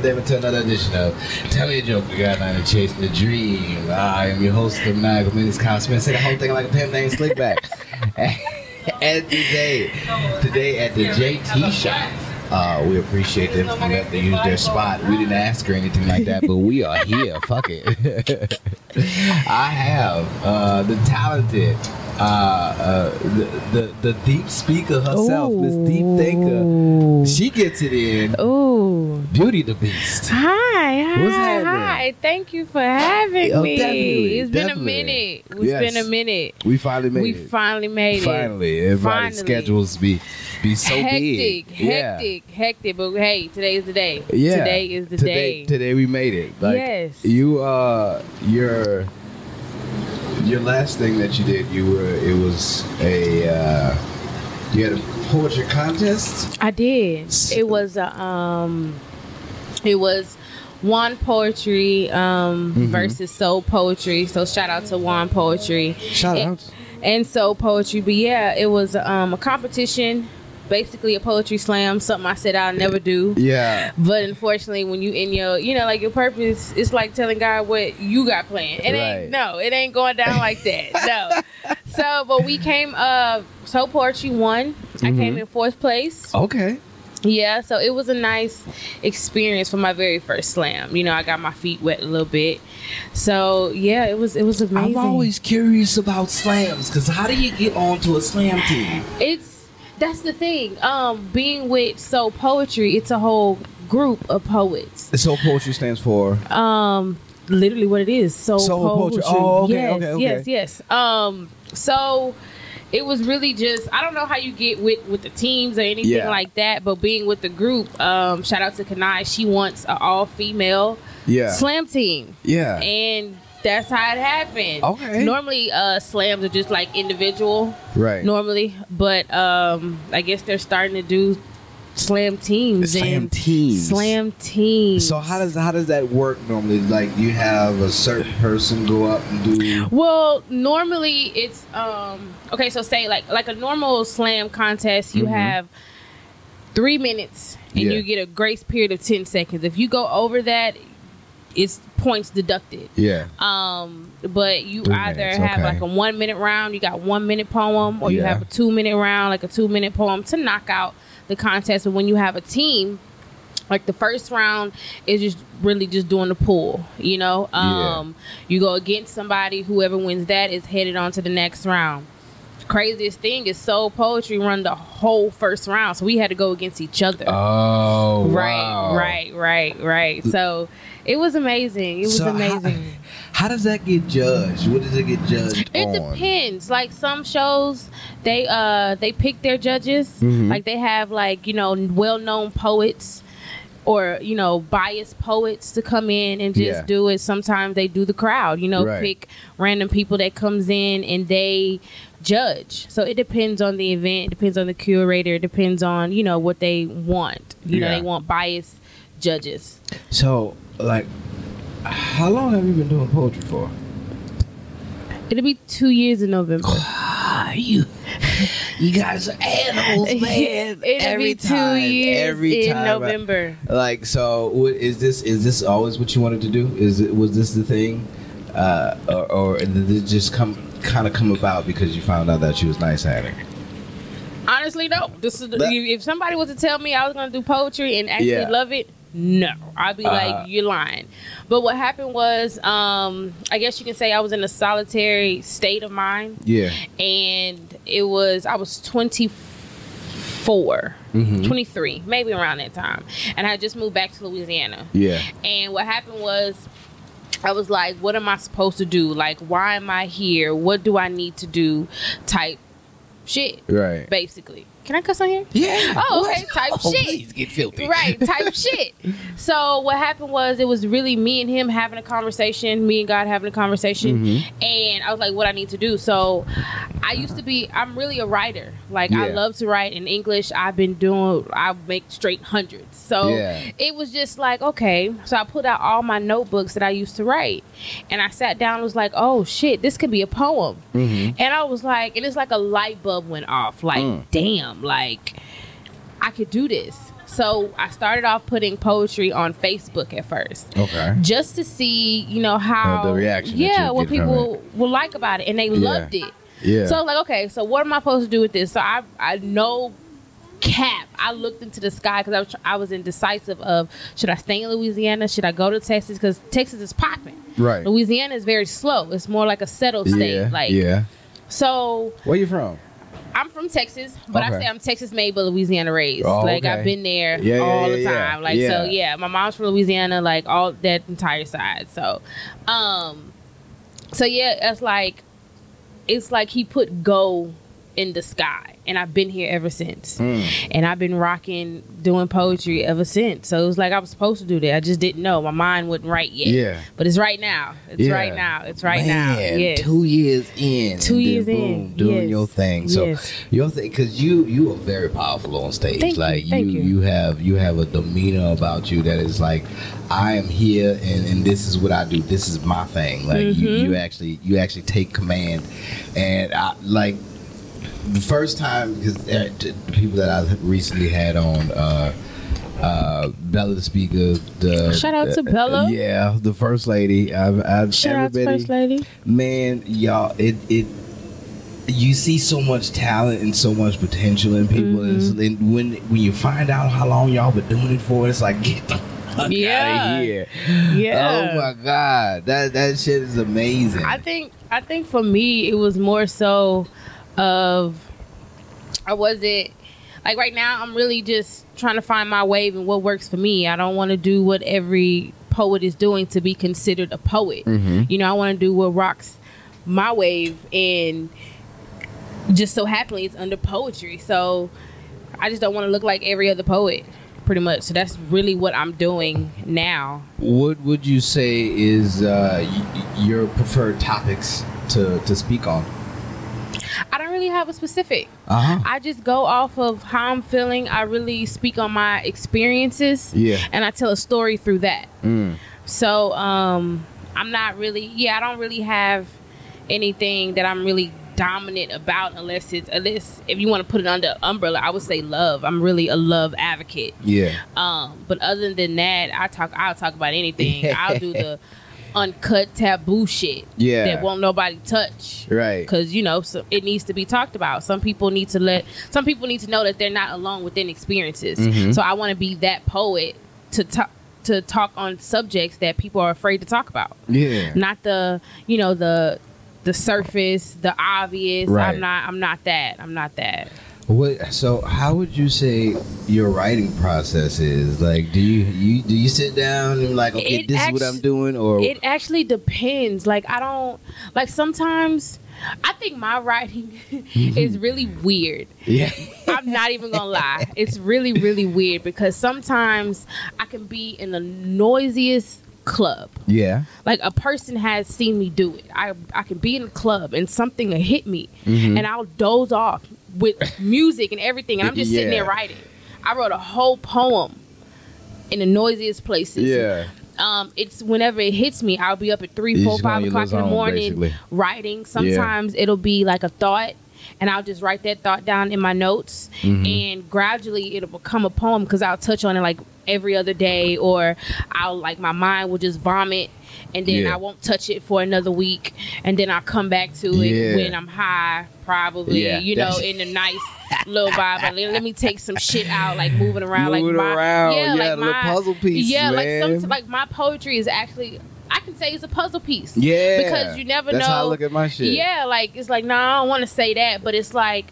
Welcome back, goddammit, to another edition of Tell Me a Joke, the guy nine chasing the dream. I am your host of Maniacal Menace, Kyle Smith. Say the whole thing like a pimp named Slickback. and today, today at the JT shop. Uh, we appreciate them for letting them use their spot. We didn't ask or anything like that, but we are here. Fuck it. I have uh, the talented, uh, uh, the, the the deep speaker herself, Miss Deep Thinker. She gets it in. Ooh. Beauty the Beast. Hi, hi, What's happening? hi. Thank you for having Oh, me. definitely, It's definitely. been a minute. It's Yes. been a minute. We finally made we it. We finally made Finally, it. everybody's Finally. schedules be be so hectic, big. hectic, hectic. But hey, today's the day. Yeah. Today is the today, day. Today we made it. Like, Yes. You uh your your last thing that you did, you were it was a uh you had a poetry contest. I did. It was a um, it was One Poetry um Mhm. versus Soul Poetry. So shout out to One Poetry. Shout and, out. and Soul Poetry. But yeah, it was um a competition, basically a poetry slam. Something I said I'll never do. Yeah. But unfortunately, when you in your, you know, like your purpose, it's like telling God what you got planned. It Right. ain't no, it ain't going down like that. No. So, but we came. Uh, so poetry won. I came Mhm. in fourth place. Okay. Yeah, so it was a nice experience for my very first slam. You know, I got my feet wet a little bit. So yeah, it was it was amazing. I'm always curious about slams because how do you get onto a slam team? it's that's the thing. Um, being with so poetry, it's a whole group of poets. So poetry stands for Um, literally what it is. So poetry. poetry. Oh, okay, yes, okay, okay. yes, yes. Um, so it was really just I don't know how you get with with the teams or anything Yeah. like that, but being with the group, um, shout out to Kanai. She wants an all female yeah slam team, yeah and that's how it happened. Okay. Normally, uh, slams are just like individual. right Normally, but um, I guess they're starting to do slam teams slam teams. slam teams. So how does how does that work normally? Like you have a certain person go up and do Well, normally it's um okay. So say like like a normal slam contest, you Mhm. have three minutes and Yeah. you get a grace period of ten seconds. If you go over that, it's points deducted. yeah Um, but you Three either minutes, have okay. like a one minute round, you got one minute poem, or you have a two minute round, like a two minute poem to knock out the contest. But when you have a team, like the first round is just really just doing the pool, you know. Yeah. Um, you go against somebody, whoever wins that is headed on to the next round. Craziest thing is Soul Poetry run the whole first round, so we had to go against each other. Oh right, wow. right, right, right. So it was amazing. It was So amazing. How, does that get judged? What does it get judged It on? depends. Like some shows, they uh they pick their judges. Mhm. Like they have like you know well known poets or you know biased poets to come in and just Yeah. do it. Sometimes they do the crowd. You know, Right. pick random people that comes in and they judge. So it depends on the event. It depends on the curator. It depends on you know what they want. You know, they want biased judges. So, like, how long have you been doing poetry for? It'll be two years in November. You, you guys are animals, man. It'll every be two time, years every in time. November. Like, so is this? Is this always what you wanted to do? Is it was this the thing, uh, or, or did it just come kind of come about because you found out that she was nice at it? Honestly, no. This is That- if somebody was to tell me I was going to do poetry and actually Yeah. love it, no, I'd be Uh-huh. like, you're lying. But what happened was, um, I guess you can say I was in a solitary state of mind, Yeah. and it was I was 24, Mhm. 23, maybe around that time, and I just moved back to Louisiana. Yeah. And what happened was, I was like, what am I supposed to do? Like, why am I here? What do I need to do? Type shit, Right. basically. Can I cuss on here? Yeah. Oh, okay. Type Oh, shit. Please get filthy. Right, type shit. So what happened was it was really me and him having a conversation, me and God having a conversation, Mhm. and I was like, what I need to do. So I used to be, I'm really a writer. Like I love to write in English. I've been doing, I make straight hundreds. So Yeah. it was just like, okay. So I put out all my notebooks that I used to write, and I sat down and was like, oh shit, this could be a poem. Mhm. And I was like, and it's like a light bulb went off. Like, Mm. damn, like I could do this. So I started off putting poetry on Facebook at first Okay. just to see, you know, how Uh, the reaction Yeah, what people will like about it, and they loved it. Yeah. So I was like, okay, so what am I supposed to do with this? So I I know cap. I looked into the sky because I was I was indecisive of should I stay in Louisiana, should I go to Texas because Texas is popping. right. Louisiana is very slow. It's more like a settled state. Yeah. Like yeah. so, Where you from? I'm from Texas, but I say I'm Texas made but Louisiana raised. Oh, like okay. I've been there Yeah, yeah, all yeah, the yeah. time. Like Yeah. so, yeah. My mom's from Louisiana, like all that entire side. So, um, so yeah, it's like it's like he put go in the sky, and I've been here ever since. Mm. And I've been rocking doing poetry ever since. So it was like I was supposed to do that. I just didn't know. My mind wasn't right yet. Yeah. But it's right now. It's Yeah. right now. It's right now. Man, Two years in. Two years boom, in, Doing yes. your thing. So Yes. your thing, because you you are very powerful on stage. Thank you, like thank you, you. have you have a demeanor about you that is like, I am here and, and this is what I do. This is my thing. Like you, Mhm. you actually you actually take command, and I like the first time because the people that I recently had on. uh uh, Bella the speaker. The, Shout out to Bella. yeah, the first lady. I've, I've Shout out to First Lady. man, y'all, it it you see so much talent and so much potential in people, and, Mm-hmm. it's- and when when you find out how long y'all been doing it for, it's like get the fuck Yeah. out of here. Yeah. Oh my god, that that shit is amazing. I think I think for me it was more so of or was it like right now I'm really just trying to find my wave and what works for me. I don't want to do what every poet is doing to be considered a poet. Mhm. You know, I want to do what rocks my wave and just so happily it's under poetry. So I just don't want to look like every other poet pretty much. So that's really what I'm doing now. what would you say is uh, y- your preferred topics to to speak on? Really have a specific. Uh huh. I just go off of how I'm feeling. I really speak on my experiences Yeah. and I tell a story through that. Mm. So um I'm not really yeah, I don't really have anything that I'm really dominant about unless it's unless if you want to put it under umbrella, I would say love. I'm really a love advocate. Yeah. Um, but other than that, I talk I'll talk about anything. I'll do the uncut taboo shit Yeah. that won't nobody touch Right. because you know so it needs to be talked about some people need to let some people need to know that they're not alone within experiences Mhm. so i want to be that poet to talk to talk on subjects that people are afraid to talk about Yeah. not the you know the the surface the obvious Right. i'm not i'm not that i'm not that What? So, how would you say your writing process is? Like, do you, you do you sit down and like, okay, It this is what I'm doing, or it actually depends like i don't like sometimes i think my writing is mm-hmm. really weird yeah, I'm not even gonna lie. It's really, really weird because sometimes I can be in the noisiest club. yeah, Like a person has seen me do it. I I can be in a club and something will hit me, Mhm. and I'll doze off with music and everything, and I'm just sitting there writing. I wrote a whole poem in the noisiest places. yeah, Um, it's whenever it hits me, I'll be up at three, four, just go on five o'clock in the morning basically. writing. Sometimes it'll be like a thought, and I'll just write that thought down in my notes, Mm-hmm. and gradually it'll become a poem because I'll touch on it like every other day, or I'll like my mind will just vomit. And then Yeah. I won't touch it for another week, and then I'll come back to it Yeah. when I'm high, probably, Yeah, you know, in a nice little vibe. Like, let me take some shit out, like moving around, Moving like my, around, yeah, like little my puzzle piece yeah, like man. some, like my poetry is actually I can say it's a puzzle piece. yeah. Because you never That's know. how I look at my shit. Yeah, like it's like no, I don't want to say that, but it's like.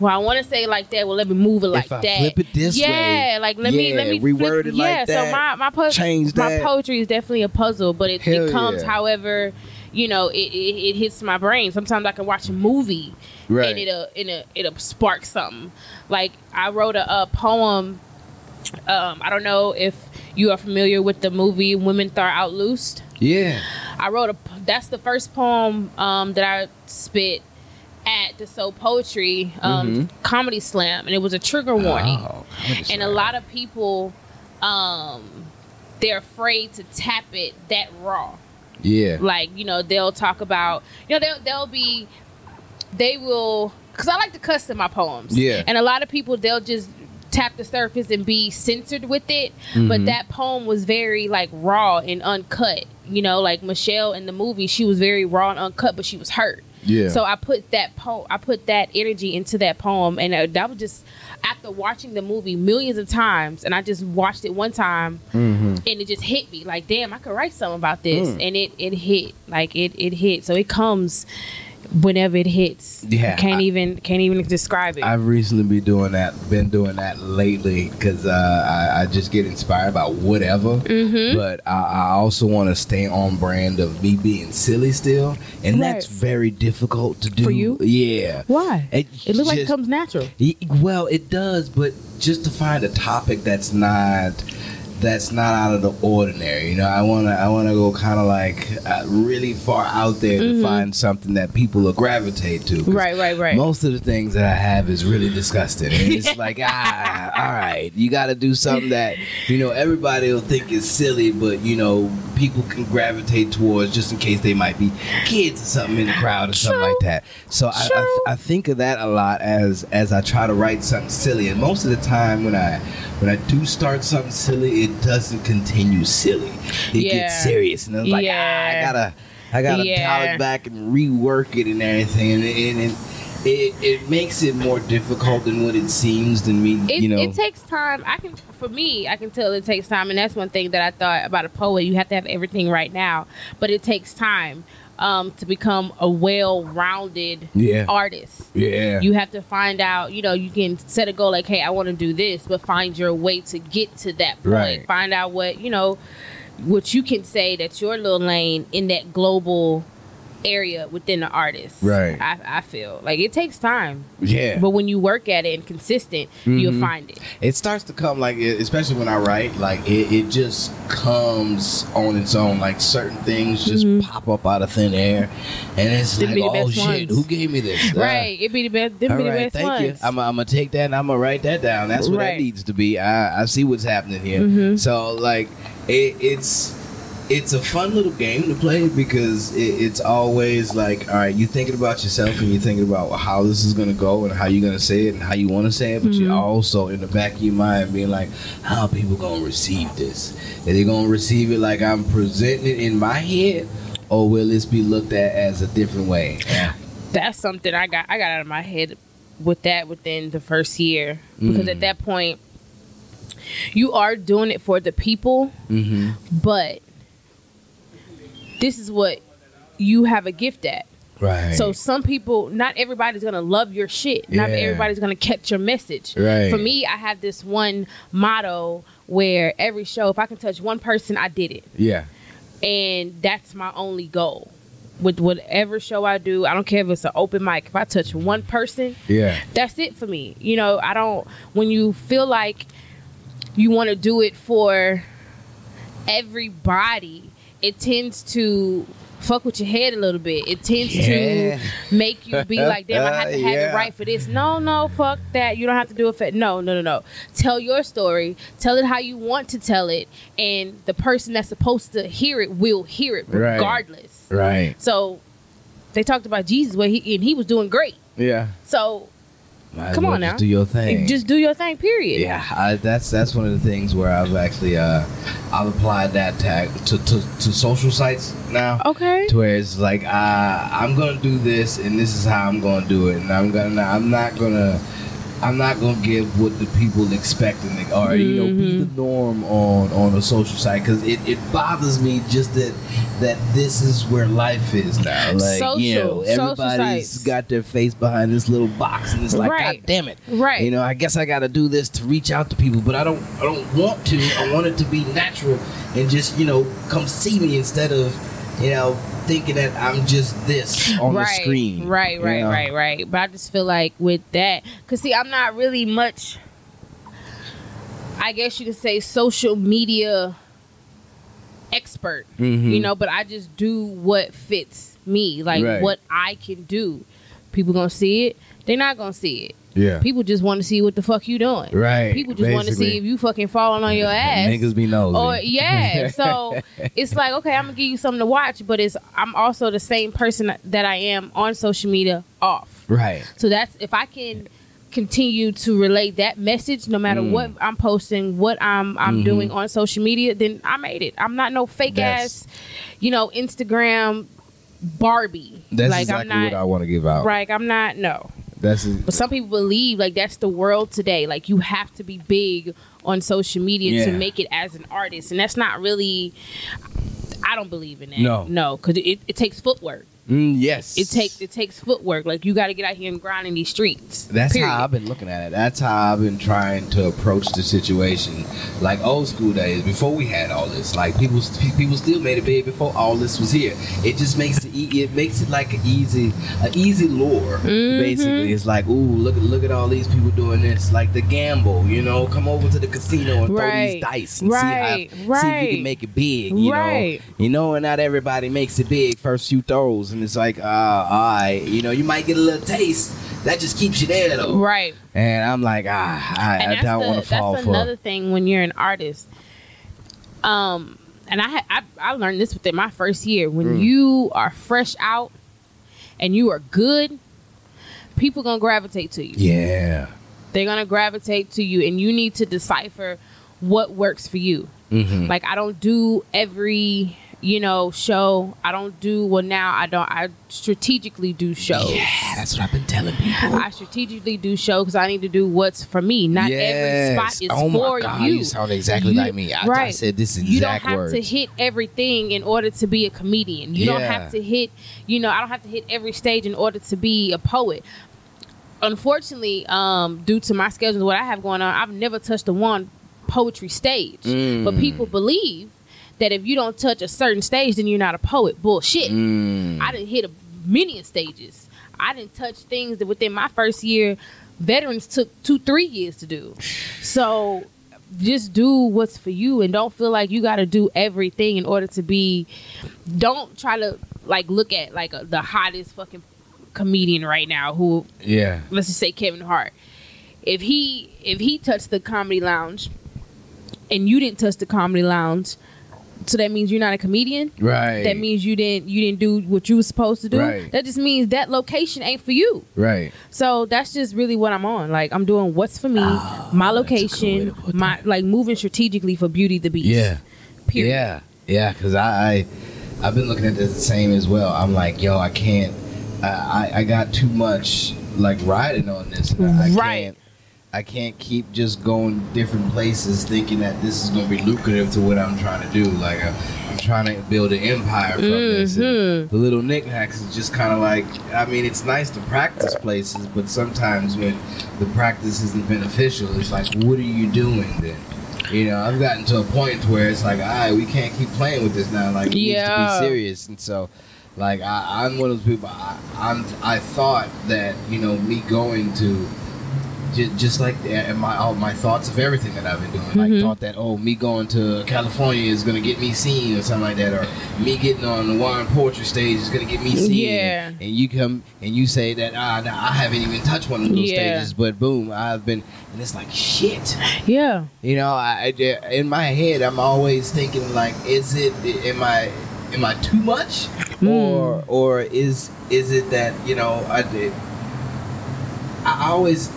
Well, I want to say it like that. Well, let me move it like If I that. flip it this yeah, way, like let me let me reword flip, it like that. yeah, so my my po- change my that. poetry is definitely a puzzle, but it, Hell it comes yeah. however you know it, it, it hits my brain. Sometimes I can watch a movie Right. and it'll it'll it'll spark something. Like I wrote a, a poem. Um, I don't know if you are familiar with the movie Woman Thou Art Loosed. Yeah. I wrote a. That's the first poem um, that I spit at the Soul Poetry um, Comedy Slam, and it was a trigger warning. Oh, and a lot of people, um, they're afraid to tap it that raw. Yeah. Like you know, they'll talk about you know they'll they'll be they will because I like to cuss in my poems. Yeah. and a lot of people they'll just tap the surface and be censored with it. Mm-hmm. But that poem was very like raw and uncut. You know, like Michelle in the movie, she was very raw and uncut, but she was hurt. Yeah. So I put that poem, I put that energy into that poem, and uh, that was just after watching the movie millions of times, and I just watched it one time, Mm-hmm. and it just hit me like, damn, I could write something about this, Mm. and it it hit like it it hit. So it comes whenever it hits. Yeah, can't I- even can't even describe it. I've recently been doing that. Been doing that lately because uh, I, I just get inspired by whatever. Mhm. But I, I also want to stay on brand of me being silly still, and that's very difficult to do. For you? Yeah. Why? It It looks like it comes natural. Well, it does, but just to find a topic that's not that's not out of the ordinary. You know, I wanna I wanna go kind of like uh, really far out there to find something that people will gravitate to. Mm-hmm. Right, right, right. Most of the things that I have is really disgusting. And it's like, ah, all right, you got to do something that you know everybody will think is silly, but you know people can gravitate towards just in case they might be kids or something in the crowd or something like that. So I, I, I think of that a lot as as I try to write something silly, and most of the time when I when I do start something silly, it doesn't continue silly. It Yeah. gets serious, and it's like, ah, I gotta I gotta Yeah. dial it back and rework it and everything, and, and, and it, it makes it more difficult than what it seems than me. It, you know, it takes time. I can, for me, I can tell it takes time, and that's one thing that I thought about a poet. You have to have everything right now, but it takes time um, to become a well-rounded Yeah. artist. yeah, You have to find out. You know, you can set a goal like, "Hey, I want to do this," but find your way to get to that point. Right. Find out what you know, what you can say that's your little lane in that global area within the artist. Right. I, I feel like it takes time, yeah. but when you work at it and consistent, you'll Mhm. find it. it starts to come like, especially when I write, like it, it just comes on its own. Like certain things just Mhm. pop up out of thin air, and it's Them like, be oh shit, ones. who gave me this? Uh, right. It be the best. Them All be the best thank you. ones. I'm, I'm gonna take that and I'm gonna write that down. That's what that needs to be. I, I see what's happening here. Mhm. So like, it, it's it's a fun little game to play because it, it's always like, all right, you're thinking about yourself and you're thinking about how this is gonna go and how you're gonna say it and how you want to say it, but you're Mhm. also in the back of your mind being like, how are people gonna receive this? Are they gonna receive it like I'm presenting it in my head? Or will this be looked at as a different way? That's something I got. I got out of my head with that within the first year because Mm. at that point, you are doing it for the people, Mm-hmm. but this is what you have a gift at. Right. So some people, not everybody's gonna love your shit. Not Yeah. everybody's gonna catch your message. Right. For me, I have this one motto where every show, if I can touch one person, I did it. yeah. and that's my only goal with whatever show I do. I don't care if it's an open mic. If I touch one person, Yeah. that's it for me. You know, I don't. When you feel like you want to do it for everybody, it tends to fuck with your head a little bit. It tends Yeah. to make you be like, damn, I have to have Yeah. it right for this. No, no, fuck that. You don't have to do it for no, no, no, no. Tell your story. Tell it how you want to tell it, and the person that's supposed to hear it will hear it Right. regardless. Right. So they talked about Jesus, where he and he was doing great. Yeah. So Might Come well on just now. Do your thing. just do your thing. Period. yeah, I, that's that's one of the things where I've actually uh, I've applied that tag to, to, to social sites now. Okay. To where it's like uh, I'm gonna do this and this is how I'm gonna do it and I'm gonna I'm not gonna I'm not gonna give what the people expect and they- or you know be the norm on on a social site because it, it bothers me just that that this is where life is now. Like you know everybody's got their face behind this little box and it's like Right. god damn it. Right. you know I guess I got to do this to reach out to people but I don't I don't want to. I want it to be natural and just you know come see me instead of you know thinking that I'm just this on right, the screen Right, right, know? right, right. But I just feel like with that, cause see, I'm not really much. I guess you could say social media expert, Mhm. you know. But I just do what fits me, like Right. what I can do. People gonna see it. They're not gonna see it. Yeah People just want to see what the fuck you doing. right People just want to see if you fucking falling on your ass. niggas be nosy Or yeah, so it's like okay, I'm gonna give you something to watch, but it's I'm also the same person that I am on social media off. right So that's if I can continue to relay that message no matter Mm. what I'm posting, what I'm I'm Mhm. doing on social media, then I made it. I'm not no fake That's- ass, you know, Instagram Barbie. That's like exactly I'm not, what I want to give out. right. I'm not no. That's But some people believe like that's the world today. Like you have to be big on social media to make it as an artist, and that's not really. I don't believe in that. No. no, because it, it takes footwork. Mm, yes. It takes it takes footwork. Like you got to get out here and grind in these streets. That's period. how I've been looking at it. That's how I've been trying to approach the situation, like old school days before we had all this. Like people, people still made it big before all this was here. It just makes it, it makes it like an easy, an easy lure. Mhm. Basically, it's like, ooh, look at look at all these people doing this. Like the gamble, you know, come over to the casino and throw these dice and Right. see how see if you can make it big. You Right. know, you know, and not everybody makes it big first few throws, and it's like, uh, all right, you know, you might get a little taste. That just keeps you there though. Right. And I'm like, ah, I, I don't want to fall that's for. That's another thing when you're an artist. Um, and I, I I learned this within my first year. When Mm. you are fresh out and you are good, people gonna gravitate to you. Yeah. They're gonna gravitate to you, and you need to decipher what works for you. Mm-hmm. Like I don't do every you know show. I don't do well now. I don't. I strategically do shows. Yeah, that's what I've been telling people. I strategically do shows because I need to do what's for me. Not every spot is oh for my God, you. you sound exactly You- like me. I, I said this exact you don't have words. to hit everything in order to be a comedian. You don't have to hit, you know, I don't have to hit every stage in order to be a poet. Unfortunately, um, due to my schedule and what I have going on, I've never touched a one poetry stage. Mm. But people believe that if you don't touch a certain stage, then you're not a poet. Bullshit. Mm. I didn't hit a million stages. I didn't touch things that within my first year, veterans took two, three years to do. So just do what's for you and don't feel like you got to do everything in order to be. Don't try to like look at like a, the hottest fucking comedian right now who yeah. let's just say Kevin Hart. If he if he touched the comedy lounge and you didn't touch the comedy lounge, so that means you're not a comedian. Right. That means you didn't you didn't do what you were supposed to do. Right. That just means that location ain't for you. right. So that's just really what I'm on. Like I'm doing what's for me, ah, my Oh, that's a good way location, my like moving strategically for Beauty the Beast. Yeah. Period. Yeah. Yeah. Because I, I, I've been looking at this the same as well. I'm like, yo, I can't. I, I, I got too much like riding on this. and I, I Right. Can't, I can't keep just going different places thinking that this is going to be lucrative to what I'm trying to do. Like uh, I'm trying to build an empire from this. And Mhm. the little knickknacks is just kind of like. I mean, it's nice to practice places, but sometimes when the practice isn't beneficial, it's like, what are you doing then? You know, I've gotten to a point where it's like, all right, we can't keep playing with this now. Like, it needs to be serious. And so, like, I, I'm one of those people. I, I'm. I thought that you know me going to. Ju- Just like my all my thoughts of everything that I've been doing, like Mhm. thought that oh me going to California is gonna get me seen or something like that, or me getting on the Warren Poetry stage is gonna get me seen. Yeah. And you come and you say that ah I haven't even touched one of those Yeah. stages, but boom, I've been, and it's like shit. Yeah. You know, I, I- in my head, I'm always thinking like, is it am I am I too much, Mm. or or is is it that you know I did. I always,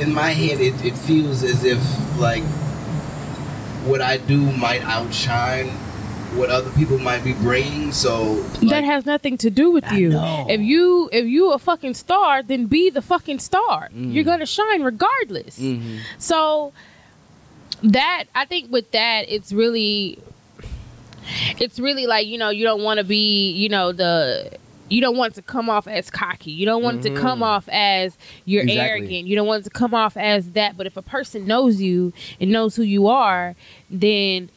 in my head, it, it feels as if like what I do might outshine what other people might be bringing. So that has nothing to do with you. If you if you a fucking star, then be the fucking star. Mm. You're gonna shine regardless. Mhm. So that I think with that it's really it's really like, you know, you don't want to be, you know, the you don't want it to come off as cocky. You don't want it to come off as you're Exactly. arrogant. You don't want it to come off as that. But if a person knows you and knows who you are, then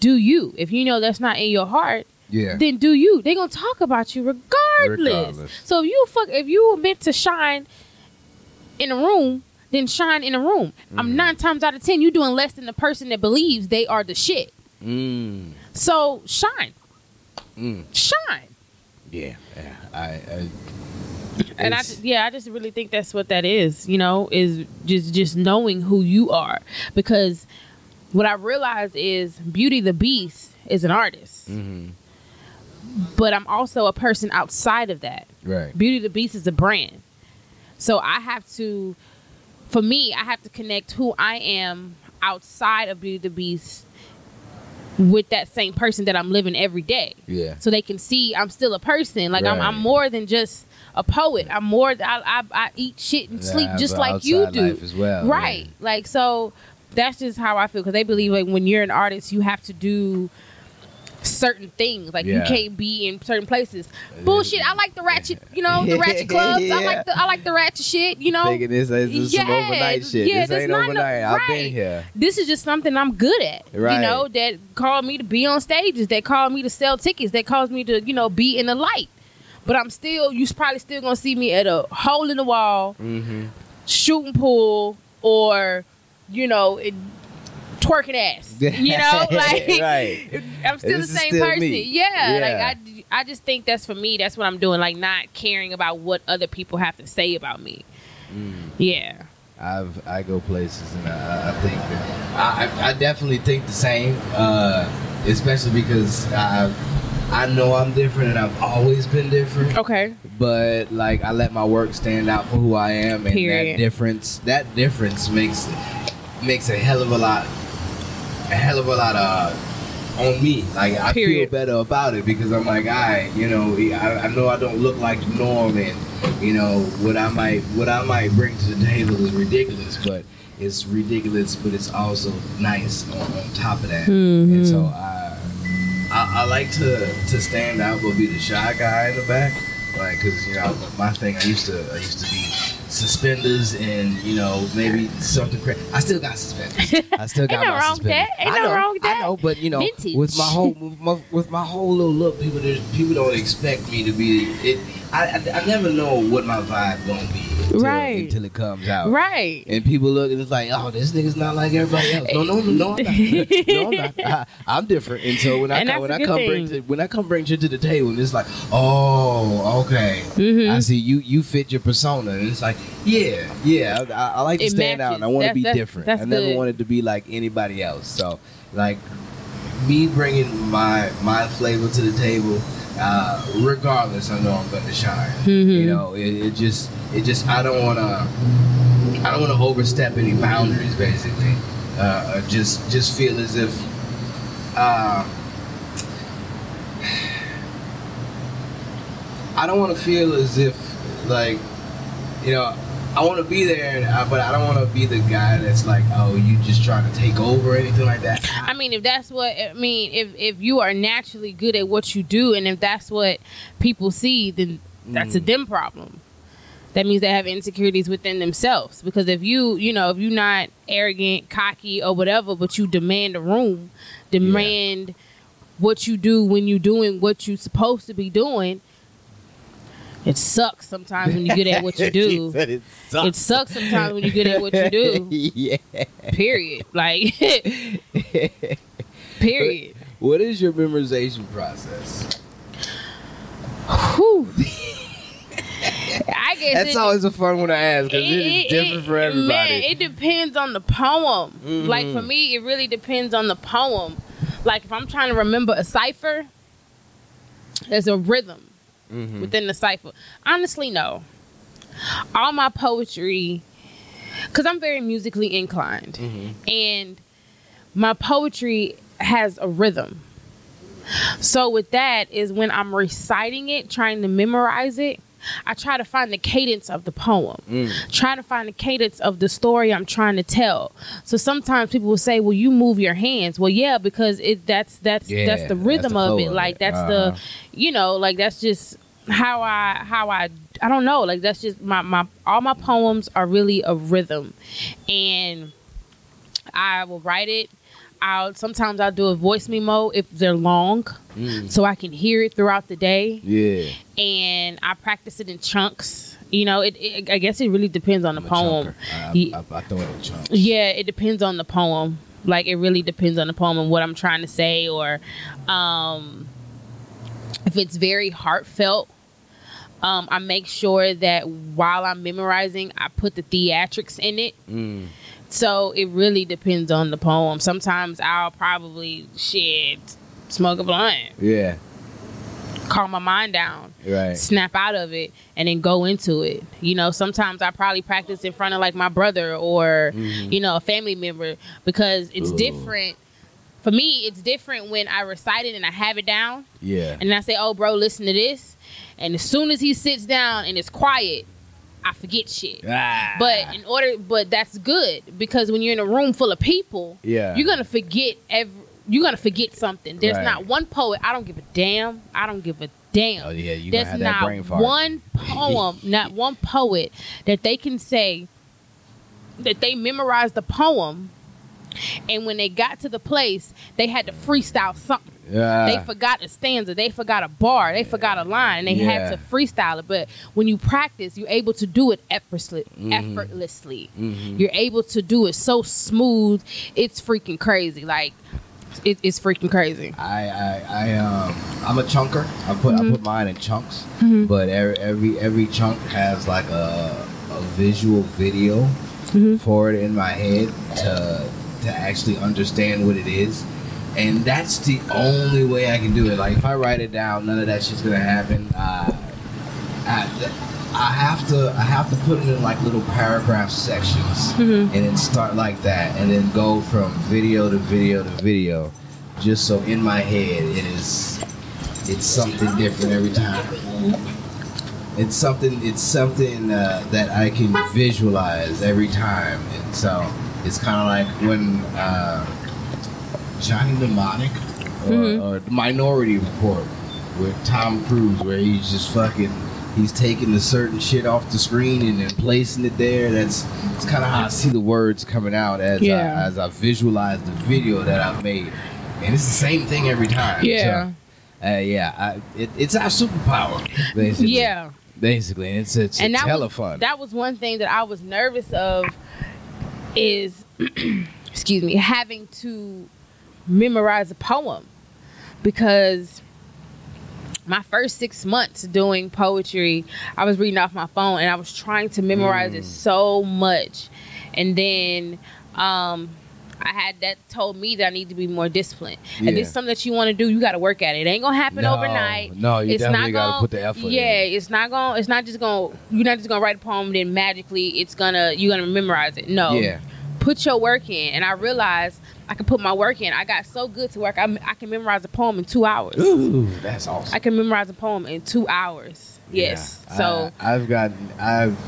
do you. If you know that's not in your heart, yeah, then do you. They're gonna talk about you regardless. Regardless. So if you fuck, if you were meant to shine in a room, then shine in a room. Mm-hmm. I'm nine times out of ten, you're doing less than the person that believes they are the shit. mm, So shine, mm, shine. Yeah, yeah. I, I And I, yeah, I just really think that's what that is. You know, is just just knowing who you are. Because what I realize is Beauty the Beast is an artist, mhm, but I'm also a person outside of that. right. Beauty the Beast is a brand. So I have to for me, I have to connect who I am outside of Beauty the Beast with that same person that I'm living every day. Yeah. So they can see I'm still a person. Like I'm, I'm more than just a poet. I'm more. I, I, I eat shit and Yeah, sleep just like you do. life as well, right? Like so. That's just how I feel because they believe like when you're an artist, you have to do certain things. Like you can't be in certain places. Bullshit. I like the ratchet. You know the ratchet clubs. I like the I like the ratchet shit. You know. Thinking this is some overnight shit. yeah, this ain't not no- overnight. I've been here. this is just something I'm good at. Right. You know, that called me to be on stages, that called me to sell tickets, that calls me to, you know, be in the light. But I'm still, you probably still gonna see me at a hole in the wall, Mm-hmm. shooting pool, or, you know, it, twerking ass. You know, like right. I'm still This the same still person. me. Yeah, Yeah. like I, I just think that's for me. That's what I'm doing. Like not caring about what other people have to say about me. Mm. Yeah. I've I go places and I, I think that I, I- I definitely think the same, uh, especially because I I know I'm different and I've always been different. Okay. But like I let my work stand out for who I am, and Period. that difference that difference makes makes a hell of a lot a hell of a lot uh, on me. Like I feel better about it because I'm like, I, you know, I, I know I don't look like the norm, and you know what I might what I might bring to the table is ridiculous, but it's ridiculous, but it's also nice on, on top of that. Mm-hmm. And so I, I I like to to stand out, but be the shy guy in the back, like because you know my thing. I used to I used to be suspenders and you know maybe something crazy. I still got suspenders. I still got Ain't no my wrong with suspenders. that. Ain't I no know, wrong with that. I know, but you know, Vintage. with my whole with my, with my whole little look, people just, people don't expect me to be it. I, I, I never know what my vibe gonna be until, Right. until it comes out. Right. And people look and it's like, oh, this nigga's not like everybody else. No, no, no, no, I'm not. No, I'm not. I, I'm different. And so when I And come, when I good come bring thing. to, when I come bring shit to the table, and it's like, oh, okay. Mhm. I see you. You fit your persona, and it's like, yeah, yeah. I, I like to It stand out, and I matches. want to That's- be that's- different. that's I never good. wanted to be like anybody else. So, like, me bringing my my flavor to the table, uh, regardless, I know I'm going to shine. You know, it, it just it just I don't want to I don't want to overstep any boundaries. Basically, uh, uh, just just feel as if. Uh, I don't want to feel as if, like, you know, I want to be there, and, uh, but I don't want to be the guy that's like, oh, you just trying to take over or anything like that. I mean, if that's what I mean, if if you are naturally good at what you do, and if that's what people see, then that's a Mm. them problem. That means they have insecurities within themselves. Because if you, you know, if you're not arrogant, cocky, or whatever, but you demand a room, demand what you do when you're doing what you're supposed to be doing, it sucks sometimes when you get at what you She do. said it It sucks sometimes when you get at what you do. yeah. Period. Like, period. what is your memorization process? Whew. I guess That's it, always a fun one to ask because it it- is it- different for Man, everybody. it depends on the poem. Mhm. Like for me, it really depends on the poem. Like if I'm trying to remember a cipher, there's a rhythm Mhm. within the cipher. Honestly, no. All my poetry, because I'm very musically inclined, Mhm. and my poetry has a rhythm. So with that is when I'm reciting it, trying to memorize it, I try to find the cadence of the poem. Mm. Try to find the cadence of the story I'm trying to tell. So sometimes people will say, "Well, you move your hands." Well, yeah, because it that's that's Yeah, that's the that's rhythm the of it. Like that's Uh-huh. the you know, like that's just how I how I I don't know. Like that's just my my all my poems are really a rhythm, and I will write it. I'll sometimes I'll do a voice memo if they're long, Mm. so I can hear it throughout the day, Yeah. and I practice it in chunks. You know, it, it I guess it really depends on the I'm poem. I, I, I, throw it in chunks. Yeah, it depends on the poem. Like it really depends on the poem and what I'm trying to say, or um, if it's very heartfelt. Um, I make sure that while I'm memorizing, I put the theatrics in it. Mm. So it really depends on the poem. Sometimes I'll probably shit smoke a blunt, Yeah. calm my mind down Right. snap out of it and then go into it. You know, sometimes I probably practice in front of like my brother or mm-hmm. you know a family member because it's Ooh. different. For me, it's different when I recite it and I have it down Yeah. and I say, "Oh, bro, listen to this," and as soon as he sits down and it's quiet, I forget shit. Ah. But in order, but that's good because when you're in a room full of people, Yeah. you're gonna forget every. You're gonna forget something. There's Right. not one poet. I don't give a damn. I don't give a damn. Oh yeah, you There's have that not brain fart. one poem, not one poet that they can say that they memorized the poem, and when they got to the place, they had to freestyle something. Yeah. they forgot a stanza, they forgot a bar, they forgot a line, and they Yeah. had to freestyle it. But when you practice, you're able to do it effortlessly. Mm-hmm. Effortlessly, Mhm. you're able to do it so smooth. It's freaking crazy. Like it, it's freaking crazy. I, I, I, um, I'm a chunker. I put, Mm-hmm. I put mine in chunks, but every, every, every chunk has like a, a visual video Mm-hmm. for it in my head to, to actually understand what it is. And that's the only way I can do it. Like if I write it down, none of that shit's gonna happen. Uh, I, I have to, I have to put it in like little paragraph sections, Mm-hmm. and then start like that, and then go from video to video to video, just so in my head it is, it's something different every time. It's something, it's something uh, that I can visualize every time, and so it's kind of like when uh, Johnny Mnemonic or, Mhm. or Minority Report with Tom Cruise, where he's just fucking. He's taking the certain shit off the screen and then placing it there. That's it's kind of how I see the words coming out as Yeah. I, as I visualize the video that I've made, and it's the same thing every time. Yeah. So, uh, yeah. I, it, it's our superpower, basically. Yeah. Basically, and it's it's, and it's that hella was, fun. That was one thing that I was nervous of is excuse me, having to memorize a poem because my first six months doing poetry, I was reading off my phone and I was trying to memorize Mm. it so much. And then um I had that told me that I need to be more disciplined. And if Yeah. it's something that you want to do, you got to work at it. It ain't gonna happen No, overnight. no, you it's definitely not gotta gonna, put the effort in. Yeah, it's not gonna. It's not just gonna. You're not just gonna write a poem then magically it's gonna. You're gonna memorize it. No. Yeah. Put your work in, and I realized I can put my work in. I got so good to work. I, I can memorize a poem in two hours. Ooh, that's awesome. I can memorize a poem in two hours. Yes. Yeah. So I, I've gotten I've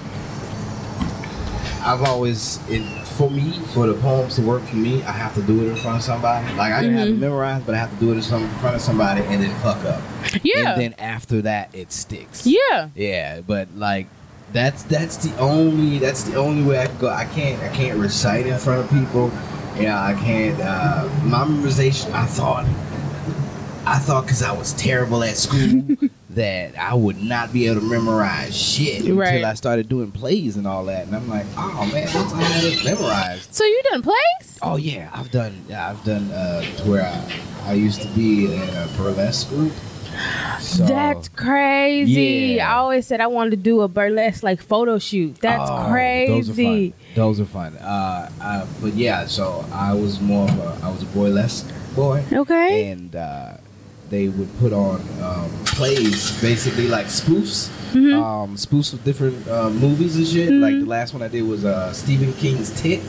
I've always it for me for the poems to work for me. I have to do it in front of somebody. Like I didn't have Mm-hmm. to memorize, but I have to do it in front of somebody and then fuck up. yeah. And then after that, it sticks. yeah. Yeah, but like that's that's the only that's the only way I can go. I can't I can't recite in front of people. Yeah, I can't. Uh, my memorization. I thought I thought because I was terrible at school that I would not be able to memorize shit Right. until I started doing plays and all that. And I'm like, oh man, once I had it memorized. So you done plays? Oh yeah, I've done. Yeah, I've done uh, to where I, I used to be in a burlesque group. So, That's crazy. Yeah. I always said I wanted to do a burlesque like photo shoot. That's Oh, crazy. Those are fun. Those are fun. Uh, uh, but yeah, so I was more of a I was a boylesque boy, Okay. and uh, they would put on um, plays, basically like spoofs, Mhm. um, spoofs of different uh, movies and shit. Mm-hmm. Like the last one I did was uh, Stephen King's Tit,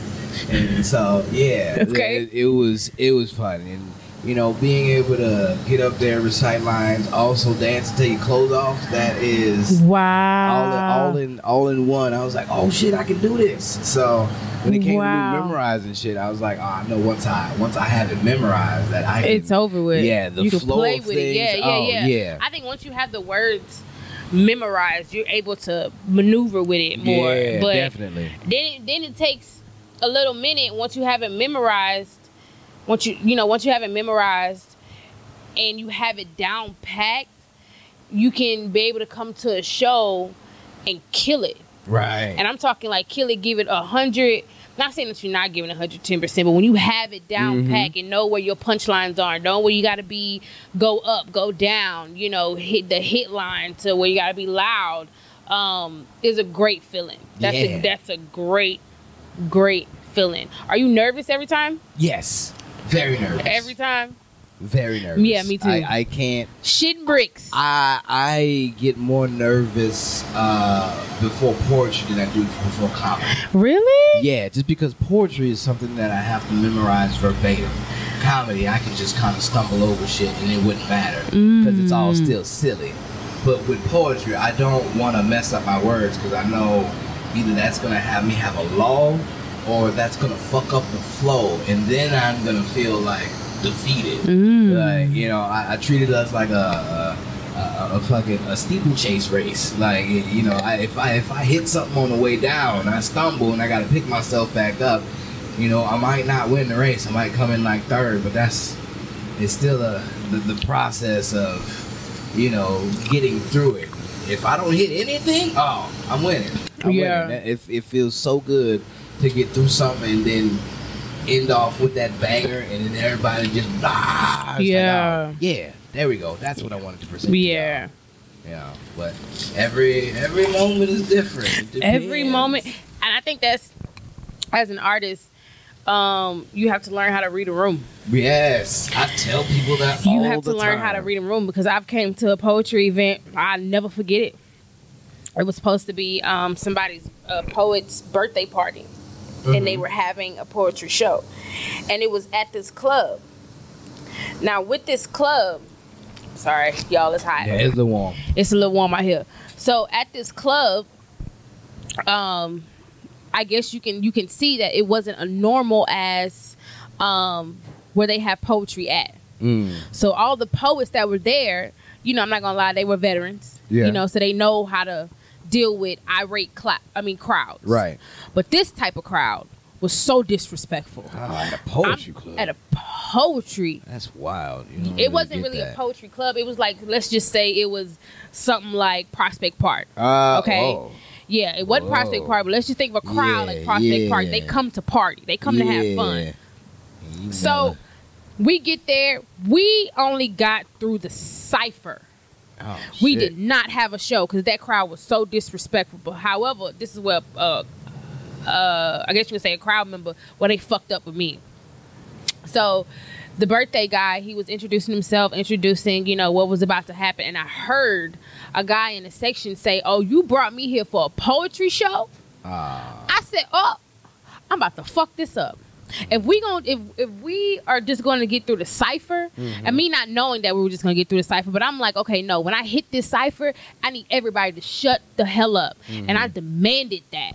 and so yeah, Okay. it, it was it was fun and. You know, being able to get up there, recite lines, also dance and take your clothes off, that is all in, all in all in one. I was like, oh shit, I can do this. So when it came Wow. to me memorizing shit, I was like, oh, I know once I once I have it memorized that I can, It's over with. Yeah, the you flow play of with it. Yeah, yeah, Oh, yeah, yeah. I think once you have the words memorized, you're able to maneuver with it more. Yeah, but definitely. then it, then it takes a little minute once you have it memorized. Once you you know once you have it memorized and you have it down packed, you can be able to come to a show and kill it. Right. And I'm talking like kill it, give it a hundred. Not saying that you're not giving 110 percent, but when you have it down Mhm. packed and know where your punchlines are, know where you got to be, go up, go down. You know, hit the hit line to where you got to be loud. Um, is a great feeling. That's Yeah. a, that's a great, great feeling. Are you nervous every time? yes. Very nervous. Every time. Very nervous. Yeah, me too. I, I can't. Shit bricks. I I get more nervous uh, before poetry than I do before comedy. really? Yeah, just because poetry is something that I have to memorize verbatim. Comedy, I can just kind of stumble over shit and it wouldn't matter because it's all Mm. still silly. But with poetry, I don't want to mess up my words because I know either that's gonna have me have a lull or that's gonna fuck up the flow, and then I'm gonna feel like defeated. Mm. Like you know, I, I treat it as like a. a, a, a fucking a steeplechase race, like you know, I, if I if I hit something on the way down, I stumble and I got to pick myself back up. You know, I might not win the race. I might come in like third, but that's it's still a the, the process of you know getting through it. If I don't hit anything, oh, I'm winning. I'm Yeah. winning. It, it feels so good to get through something and then end off with that banger, and then everybody just ah, Yeah. yeah. There we go. That's what I wanted to present. to. Yeah. Yeah, but every every moment is different. Every moment, and I think that's as an artist, um, you have to learn how to read a room. Yes, I tell people that You have to learn how to read a room because I've came to a poetry event. I never forget it. It was supposed to be um, somebody's uh, poet's birthday party, and they Mhm. were having a poetry show, and it was at this club. Now with this club, sorry y'all, it's hot. Yeah, it's a little warm. It's a little warm out here. So at this club, um, I guess you can you can see that it wasn't a normal as um where they have poetry at. Mm. So all the poets that were there, you know, I'm not gonna lie, they were veterans. Yeah. You know, so they know how to deal with irate cla- I mean crowds. Right. But this type of crowd was so disrespectful. Oh, at a poetry I'm- club. At a poetry That's wild. You it wasn't really that. a poetry club. It was like let's just say it was something like Prospect Park. Uh, Okay. oh. Yeah, it wasn't Whoa. Prospect Park, but let's just think of a crowd Yeah, like Prospect Park. They come to party. They come to have fun. You So we get there. We only got through the cipher. Oh, We shit. did not have a show because that crowd was so disrespectful. But however, this is where uh, uh, I guess you would say a crowd member where they fucked up with me. So the birthday guy, he was introducing himself, introducing, you know, what was about to happen. And I heard a guy in the section say, Oh, you brought me here for a poetry show? Ah. I said, Oh, I'm about to fuck this up. If we going if if we are just going to get through the cipher, and me not knowing that we were just going to get through the cipher, but I'm like, okay, no. When I hit this cipher, I need everybody to shut the hell up, and I demanded that.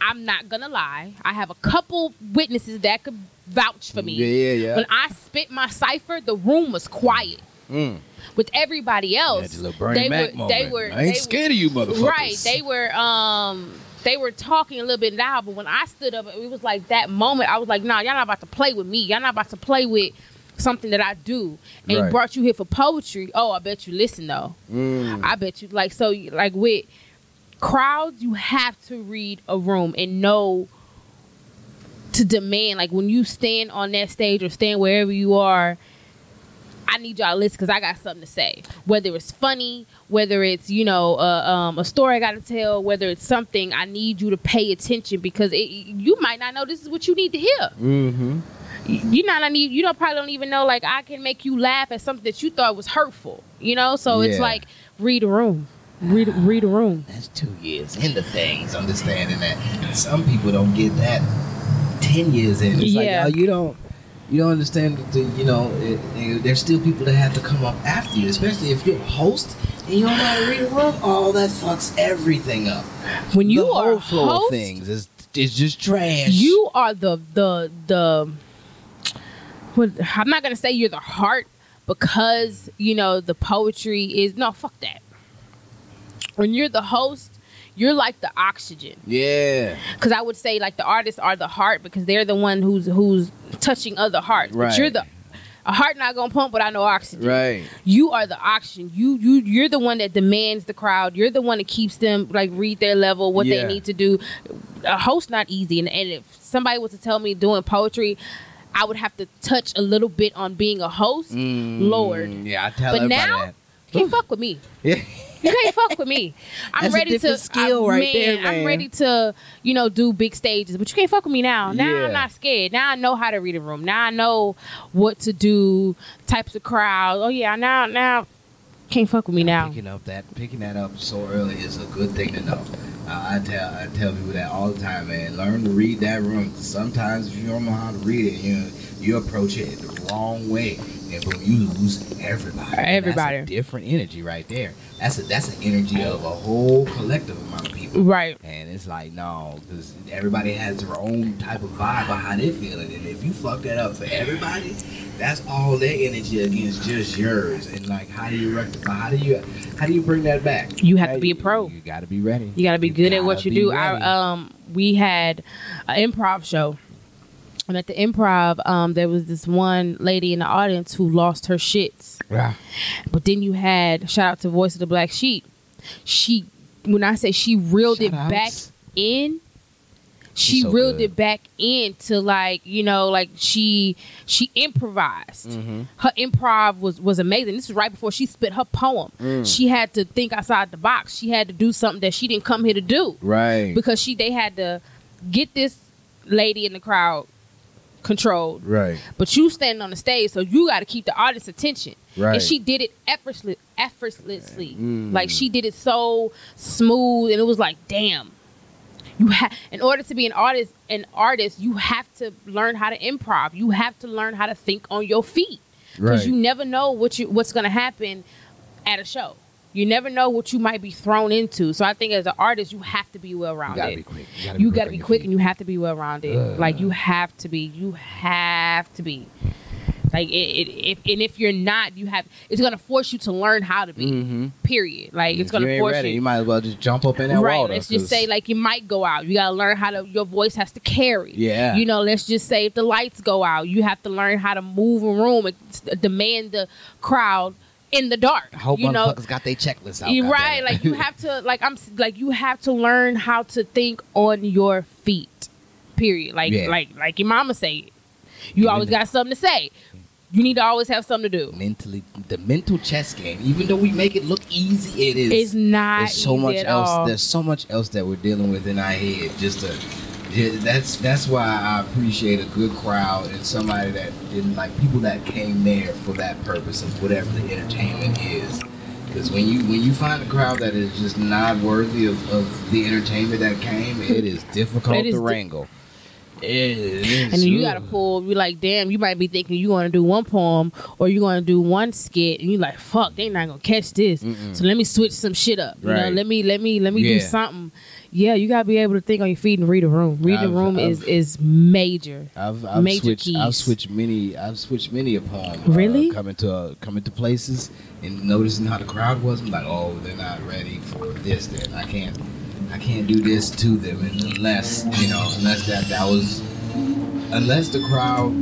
I'm not gonna lie. I have a couple witnesses that could vouch for me. Yeah, yeah, yeah. When I spit my cipher, the room was quiet. Mm. With everybody else, That's a little they were they were I they ain't were- scared of you motherfuckers. Right. They were um they were talking a little bit loud, but when I stood up, it was like that moment. I was like, "Nah, y'all not about to play with me. Y'all not about to play with something that I do." And Right. brought you here for poetry. Oh, I bet you listen though. Mm. I bet you like so like with crowds, you have to read a room and know to demand. Like when you stand on that stage or stand wherever you are. I need y'all to listen because I got something to say. Whether it's funny, whether it's you know uh, um, a story I got to tell, whether it's something, I need you to pay attention because it, you might not know this is what you need to hear. Mm-hmm. You not need you don't probably don't even know like I can make you laugh at something that you thought was hurtful. You know, so it's like read a room, read read a room. That's two years into things, understanding that some people don't get that ten years in. It's Yeah. like, oh, you don't, you don't understand. The, you know, it, it- there's still people that have to come up after you, especially if you're a host and you don't know how to read a room. Oh, that fucks everything up. When you the are flow of host, things is is just trash. you are the the the. What, I'm not gonna say you're the heart because you know the poetry is no fuck that. When you're the host, you're like the oxygen. yeah, because I would say like the artists are the heart because they're the one who's who's touching other hearts. Right. But you're the a heart not gonna pump without no oxygen. right. You are the oxygen. You you you're the one that demands the crowd. You're the one that keeps them like read their level, what Yeah. they need to do. A host not easy, and, and if somebody was to tell me doing poetry. I would have to touch a little bit on being a host. Mm, Lord. Yeah, I tell But now- that. Can't fuck with me. Yeah. You can't fuck with me. I'm That's a ready to different skill I- right there, man. I'm ready to, you know, do big stages, but you can't fuck with me now. Now Yeah. I'm not scared. Now I know how to read a room. Now I know what to do, types of crowds. Oh yeah, now now can't fuck with me now. Picking up that picking that up so early is a good thing to know. Uh, I tell I tell people that all the time, man. Learn to read that room. Sometimes if you don't know how to read it, you know, you approach it the wrong way, and boom, you lose everybody. Everybody. Different energy right there. That's a that's an energy of a whole collective amount of people. Right. And it's like no, because everybody has their own type of vibe of how they feeling, and if you fuck that up for everybody, that's all their energy against just yours. And like, how do you rectify? How do you how do you bring that back? You have to How be a pro. You got to be ready. You got to be good at what you do. ready. I, um, we had an improv show, and at the improv, um, there was this one lady in the audience who lost her shits. Yeah. But then you had shout out to Voice of the Black Sheep. She, when I say she reeled it Shout back in, she so reeled good. it back into like you know like she she improvised. Mhm. Her improv was was amazing. This is right before she spit her poem. Mm. She had to think outside the box. She had to do something that she didn't come here to do Right. because she they had to get this lady in the crowd controlled right. but you standing on the stage so you got to keep the audience attention Right. and she did it effortlessly effortlessly Mm. like she did it so smooth and it was like damn you have in order to be an artist an artist you have to learn how to improv you have to learn how to think on your feet because Right. you never know what you what's going to happen at a show you never know what you might be thrown into so i think as an artist you have to be well You rounded gotta be quick. you got to be your quick feet. and you have to be well rounded. Like you have to be. You have to be. Like it, it, if and if you're not, you have. It's gonna force you to learn how to be. Mhm. Period. Like it's If gonna you force ready, you. you might as well just jump up in that right. water. let's just 'cause- say like you might go out. You gotta learn how to. Your voice has to carry. Yeah. You know. Let's just say if the lights go out, you have to learn how to move a room and demand the crowd in the dark. I hope you know. got their checklist out. Right. Like you have to like I'm like you have to learn how to think on your feet. Period. Like Yeah. like like your mama say. You always got something to say. You need to always have something to do. mentally the mental chess game. Even though we make it look easy, it is. It's not There's so much else. all. There's so much else that we're dealing with in our head. Just to, that's that's why I appreciate a good crowd and somebody that didn't like people that came there for that purpose of whatever the entertainment is. Because when you when you find a crowd that is just not worthy of, of the entertainment that came, it is difficult It is to di- wrangle. Is. and then you gotta pull. You're like, damn. You might be thinking you want to do one poem or you want to do one skit, and you're like, fuck, they not gonna catch this. Mm-mm. So let me switch some shit up. You know, let me let me let me do something. Yeah, you gotta be able to think on your feet and read a room. Read the I've- room is I've- is major. I've, I've Major switched. I've switched many. I've switched many a poem. Really? Uh, coming to uh, coming to places and noticing how the crowd was. I'm like, oh, they're not ready for this. Then I can't. I can't do this to them unless you know, unless that that was, unless the crowd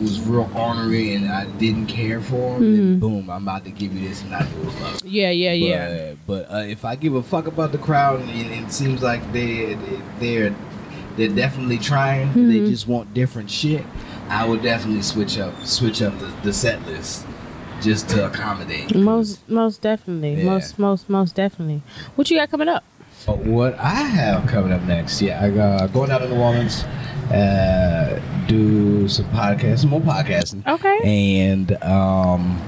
was real ornery and I didn't care for them. Then Mhm. boom, I'm about to give you this and not give a fuck. Yeah, yeah, yeah. But, but uh, if I give a fuck about the crowd and it, seems like they they're they're definitely trying, they Mhm. just want different shit. I would definitely switch up switch up the, the set list just to accommodate. Most most definitely. Yeah. Most most most definitely. What you got coming up? But what I have coming up next, yeah, I got going out in New Orleans, uh, do some podcasts, some more podcasting. Okay. and um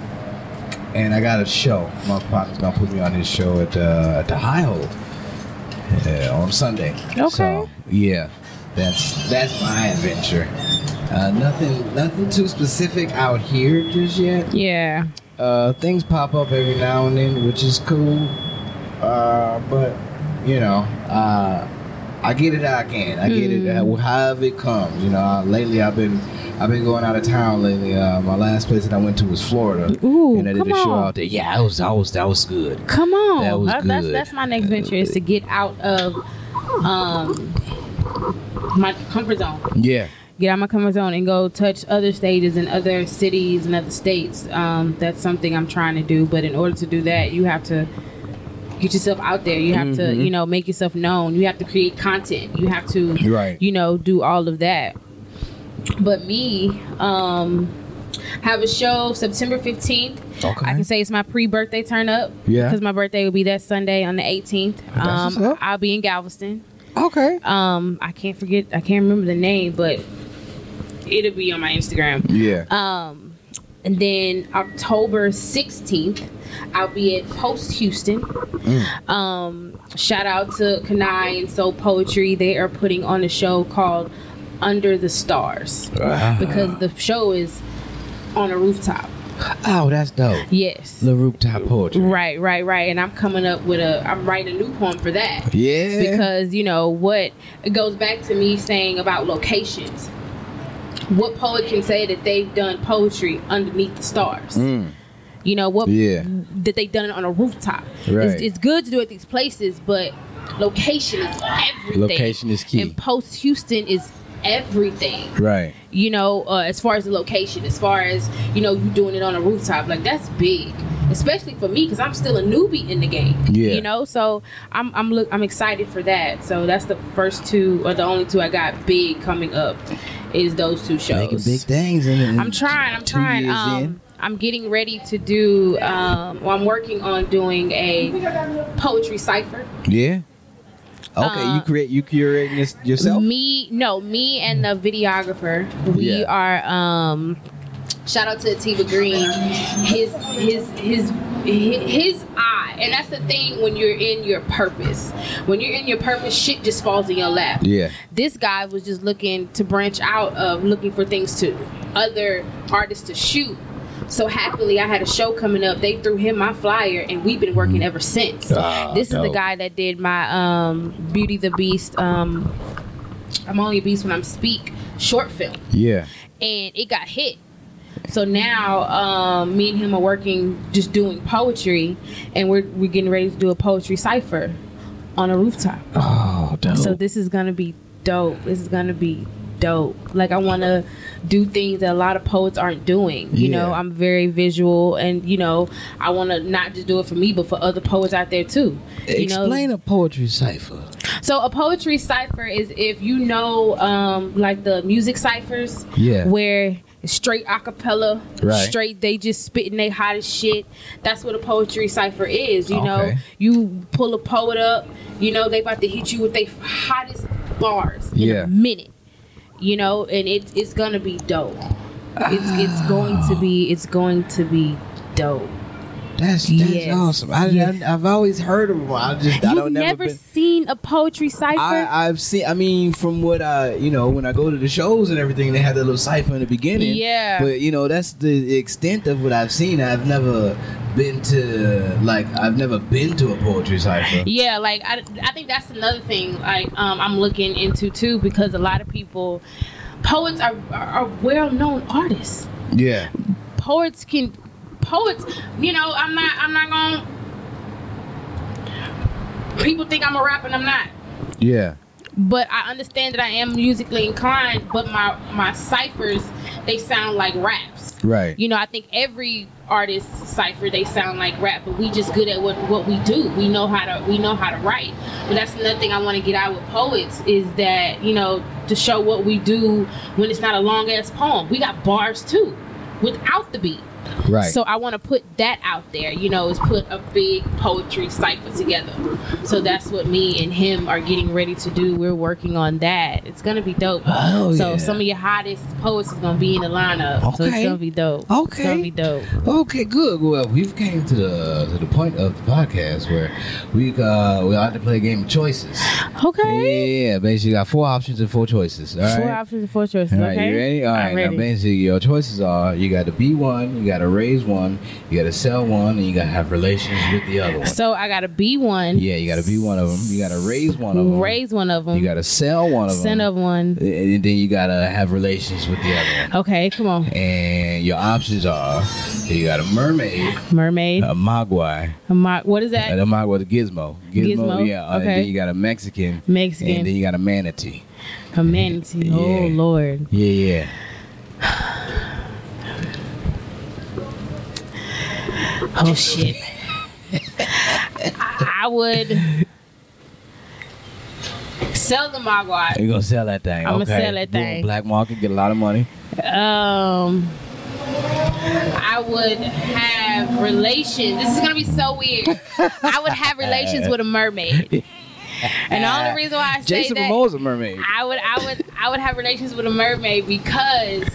and I got a show. My partner's gonna put me on his show at uh, at the High Hole uh, on Sunday. Okay. So, yeah, that's that's my adventure. Uh, nothing nothing too specific out here just yet. Yeah. Uh, things pop up every now and then, which is cool. Uh, but you know, uh, I get it how I can. I get it Mm. uh, however it comes. You know, uh, lately I've been I've been going out of town lately. Uh, my last place that I went to was Florida, Ooh, and I did come a show on. out there. Yeah, that was that was that was good. Come on. That was That- that's good. that's my next venture is to get out of um my comfort zone. Yeah, Get out of my comfort zone and go touch other stages and other cities and other states. Um, that's something I'm trying to do. But in order to do that, you have to get yourself out there. You have to, Mhm. you know, make yourself known. You have to create content. You have to Right. you know, do all of that. But me, um, have a show September 15th. Okay. I can say it's my pre-birthday turn up. Yeah. Because my birthday will be that Sunday on the 18th. That's Um. I'll be in Galveston. Okay. Um, I can't forget. I can't remember the name, but it'll be on my Instagram. Yeah. Um, and then October 16th, I'll be at Post Houston. Um, shout out to Kanai and Soul Poetry. They are putting on a show called Under the Stars Ah. because the show is on a rooftop. oh, that's dope. Yes. The rooftop poetry. Right, right, right. And I'm coming up with a, I'm writing a new poem for that. Yeah. because you know what it goes back to me saying about locations what poet can say that they've done poetry underneath the stars Mm. You know what Yeah. that they've done it on a rooftop Right. it's, it's good to do it at these places but location is everything Location is key. and post houston is everything Right. you know, uh, as far as the location, as far as you know, you doing it on a rooftop, like that's big, especially for me because I'm still a newbie in the game. Yeah. you know, so I'm I'm look I'm excited for that. So that's the first two or the only two I got big coming up is those two shows. Making big things. In, in I'm trying. I'm trying. Um. I'm getting ready to do. Um, well, I'm working on doing a poetry cipher. Yeah. Okay, Uh, you create you curating this yourself. Me, no, me and the videographer. We Yeah. are. um Shout out to Tiva Green. His his his his eye, and that's the thing when you're in your purpose. When you're in your purpose, shit just falls in your lap. Yeah. This guy was just looking to branch out of looking for things to other artists to shoot. So happily, I had a show coming up. They threw him my flyer, and we've been working ever since. Ah, this is the guy that did my um, Beauty the Beast. Um, I'm only a beast when I'm speak short film, Yeah. and it got hit. So now, um, me and him are working, just doing poetry, and we're we're getting ready to do a poetry cipher on a rooftop. Oh, dope. So this is gonna be dope. This is gonna be dope. Like I want to do things that a lot of poets aren't doing. You know, I'm very visual, and you know, I want to not just do it for me, but for other poets out there too. You know, Explain a poetry cipher. so a poetry cipher is if you know, um, like the music ciphers, Yeah. where straight acapella, Right. straight they just spitting they hottest shit. That's what a poetry cipher is. You know, you pull a poet up, you know they about to hit you with their hottest bars in Yeah. a minute. You know, and it's it's gonna be dope. It's it's going to be it's going to be dope. That's that's Yes. awesome. I, Yes. I, I've always heard of them. I just I You've don't never, never been. seen a poetry cipher? I, I've seen. I mean, from what I, you know, when I go to the shows and everything, they have that little cipher in the beginning. Yeah. But you know, that's the extent of what I've seen. I've never been to like I've never been to a poetry cipher. Yeah, like I, I think that's another thing like um, I'm looking into too because a lot of people, poets are are, are well known artists. Yeah. Poets can, poets, you know, I'm not I'm not gonna. People think I'm a rapper and I'm not. Yeah. But I understand that I am musically inclined, but my my ciphers they sound like raps. Right. You know, I think every artist cipher they sound like rap, but we just good at what what we do. We know how to we know how to write. But that's another thing I want to get out with poets is that you know to show what we do when it's not a long ass poem. We got bars too, without the beat. Right. So I want to put that out there. You know, is put a big poetry cipher together. So that's what me and him are getting ready to do. We're working on that. It's gonna be dope. Oh, so yeah. some of your hottest poets is gonna be in the lineup. Okay. So it's gonna be dope. Okay. It's gonna be dope. Okay, good. Well, we've came to the to the point of the podcast where we uh we like to play a game of choices. Okay. Yeah, basically you got four options and four choices. All right. Four options and four choices. All right, okay. you ready? All right. I'm Now, basically, your choices are: you got to be one, you got to raise one, you got to sell one, and you got to have relations with the other one. so I gotta be one. Yeah, you got to be one of them. You got to raise one of them. Raise one of them. You got to sell one of them. Send of one. And then you got to have relations with the other one. Okay, come on. And your options are: you got a mermaid, Mermaid. a mogwai, A mo- what is that? a mogwai, the gizmo. Gizmo, yeah. uh, And okay. then you got a Mexican, Mexican. and then you got a manatee. A manatee. Oh Lord. Yeah, yeah. Oh shit. I would sell the Mogwai. You're gonna sell that thing? I'ma okay. sell that Boom, thing. Black market, get a lot of money. Um, I would have relations. This is gonna be so weird. I would have relations with a mermaid. And the only reason why I say Jason that Momoa's a mermaid. I would I would I would have relations with a mermaid because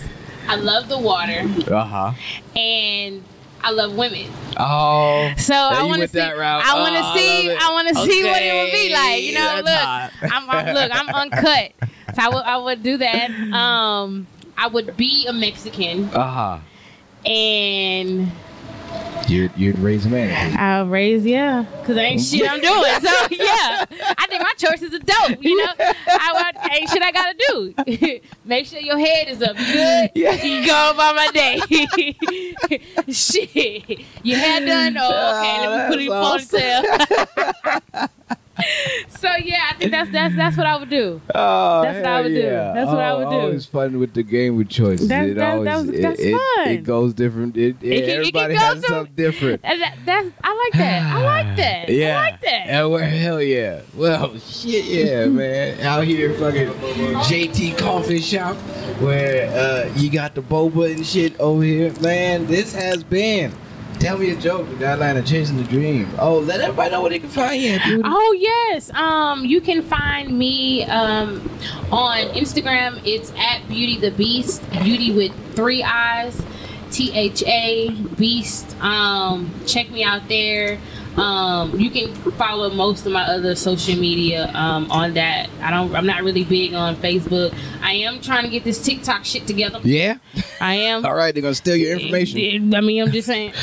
I love the water Uh huh. and I love women. Oh. So I want to see. route. I want Oh, to I see. it. I want to see what it would be like. You know, that's look. I'm, I'm look. I'm uncut. So I would I would do that. Um, I would be a Mexican Uh huh. and You'd you'd raise a man. I'll raise yeah, cause ain't shit I'm doing. So yeah, I think my choices are dope. You know, I would, ain't shit I gotta do. Make sure your head is up. Good? Yeah. You go about my day. shit, your hair done? Oh, okay. Let me oh, put it in That's ponytail. so yeah, I think that's that's that's what I would do. Oh, That's what I would do. yeah. That's what I Oh, would do. Always fun with the game with choices. That- it that- always, that was- it- that's it, fun. It goes different. It, it, it can everybody go has through- something different. That, that, that's I like that. I like that. Yeah. I like that. Yeah, well, hell yeah. Well, shit, yeah, man. Out here, fucking JT Coffee Shop, where uh, you got the boba and shit over here. Man, this has been. Tell me a joke. The guideline of chasing the dream. Oh, let everybody know where they can find you. Dude. Oh yes. Um, you can find me um on Instagram. It's at Beauty the Beast. Beauty with three eyes. T H A Beast. Um, check me out there. Um, you can follow most of my other social media um, on that. I don't. I'm not really big on Facebook. I am trying to get this TikTok shit together. Yeah. I am. All right, they're gonna steal your information. I mean, I'm just saying.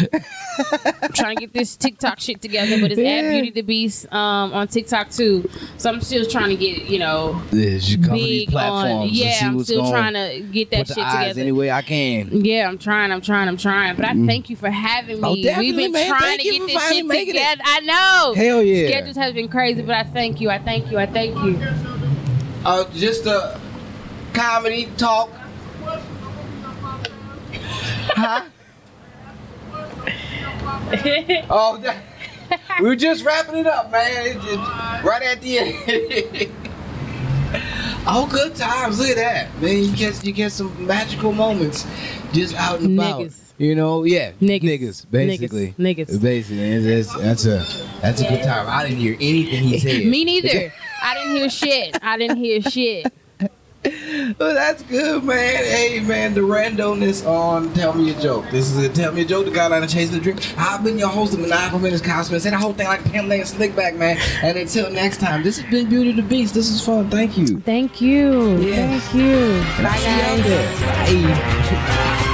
I'm trying to get this TikTok shit together, but it's Yeah. at Beauty the Beast um, on TikTok too. So I'm still trying to get you know Yeah, you come to these big platforms on. Yeah, I'm still trying to get that shit together. any way I can. Yeah, I'm trying. I'm trying. I'm trying. But I thank you for having me. Oh, We've been man. trying Thank to get this shit making it. together. I know. Hell yeah. Schedules has been crazy, but I thank you. I thank you. I thank you. Uh, just a comedy talk. huh? Oh, that- we were just wrapping it up, man. It's just right at the end. oh, good times. Look at that, man. You get you get some magical moments just out and about. Niggas. You know, yeah, Niggas. niggas, basically, Niggas. Niggas. basically. It's- that's a that's a good time. I didn't hear anything he said. Me neither. I didn't hear shit. I didn't hear shit. Well, that's good, man. Hey, man, the randomness on Tell Me a Joke. This is a Tell Me a Joke, the guideline of chasing the dream. I've been your host of Maniacal Menace Cosmin. Say the whole thing like Pam and Slickback, man. And until next time, this has been Beauty the Beast. This is fun. Thank you. Thank you. Yeah. Thank you. Bye, see you out guys. Bye.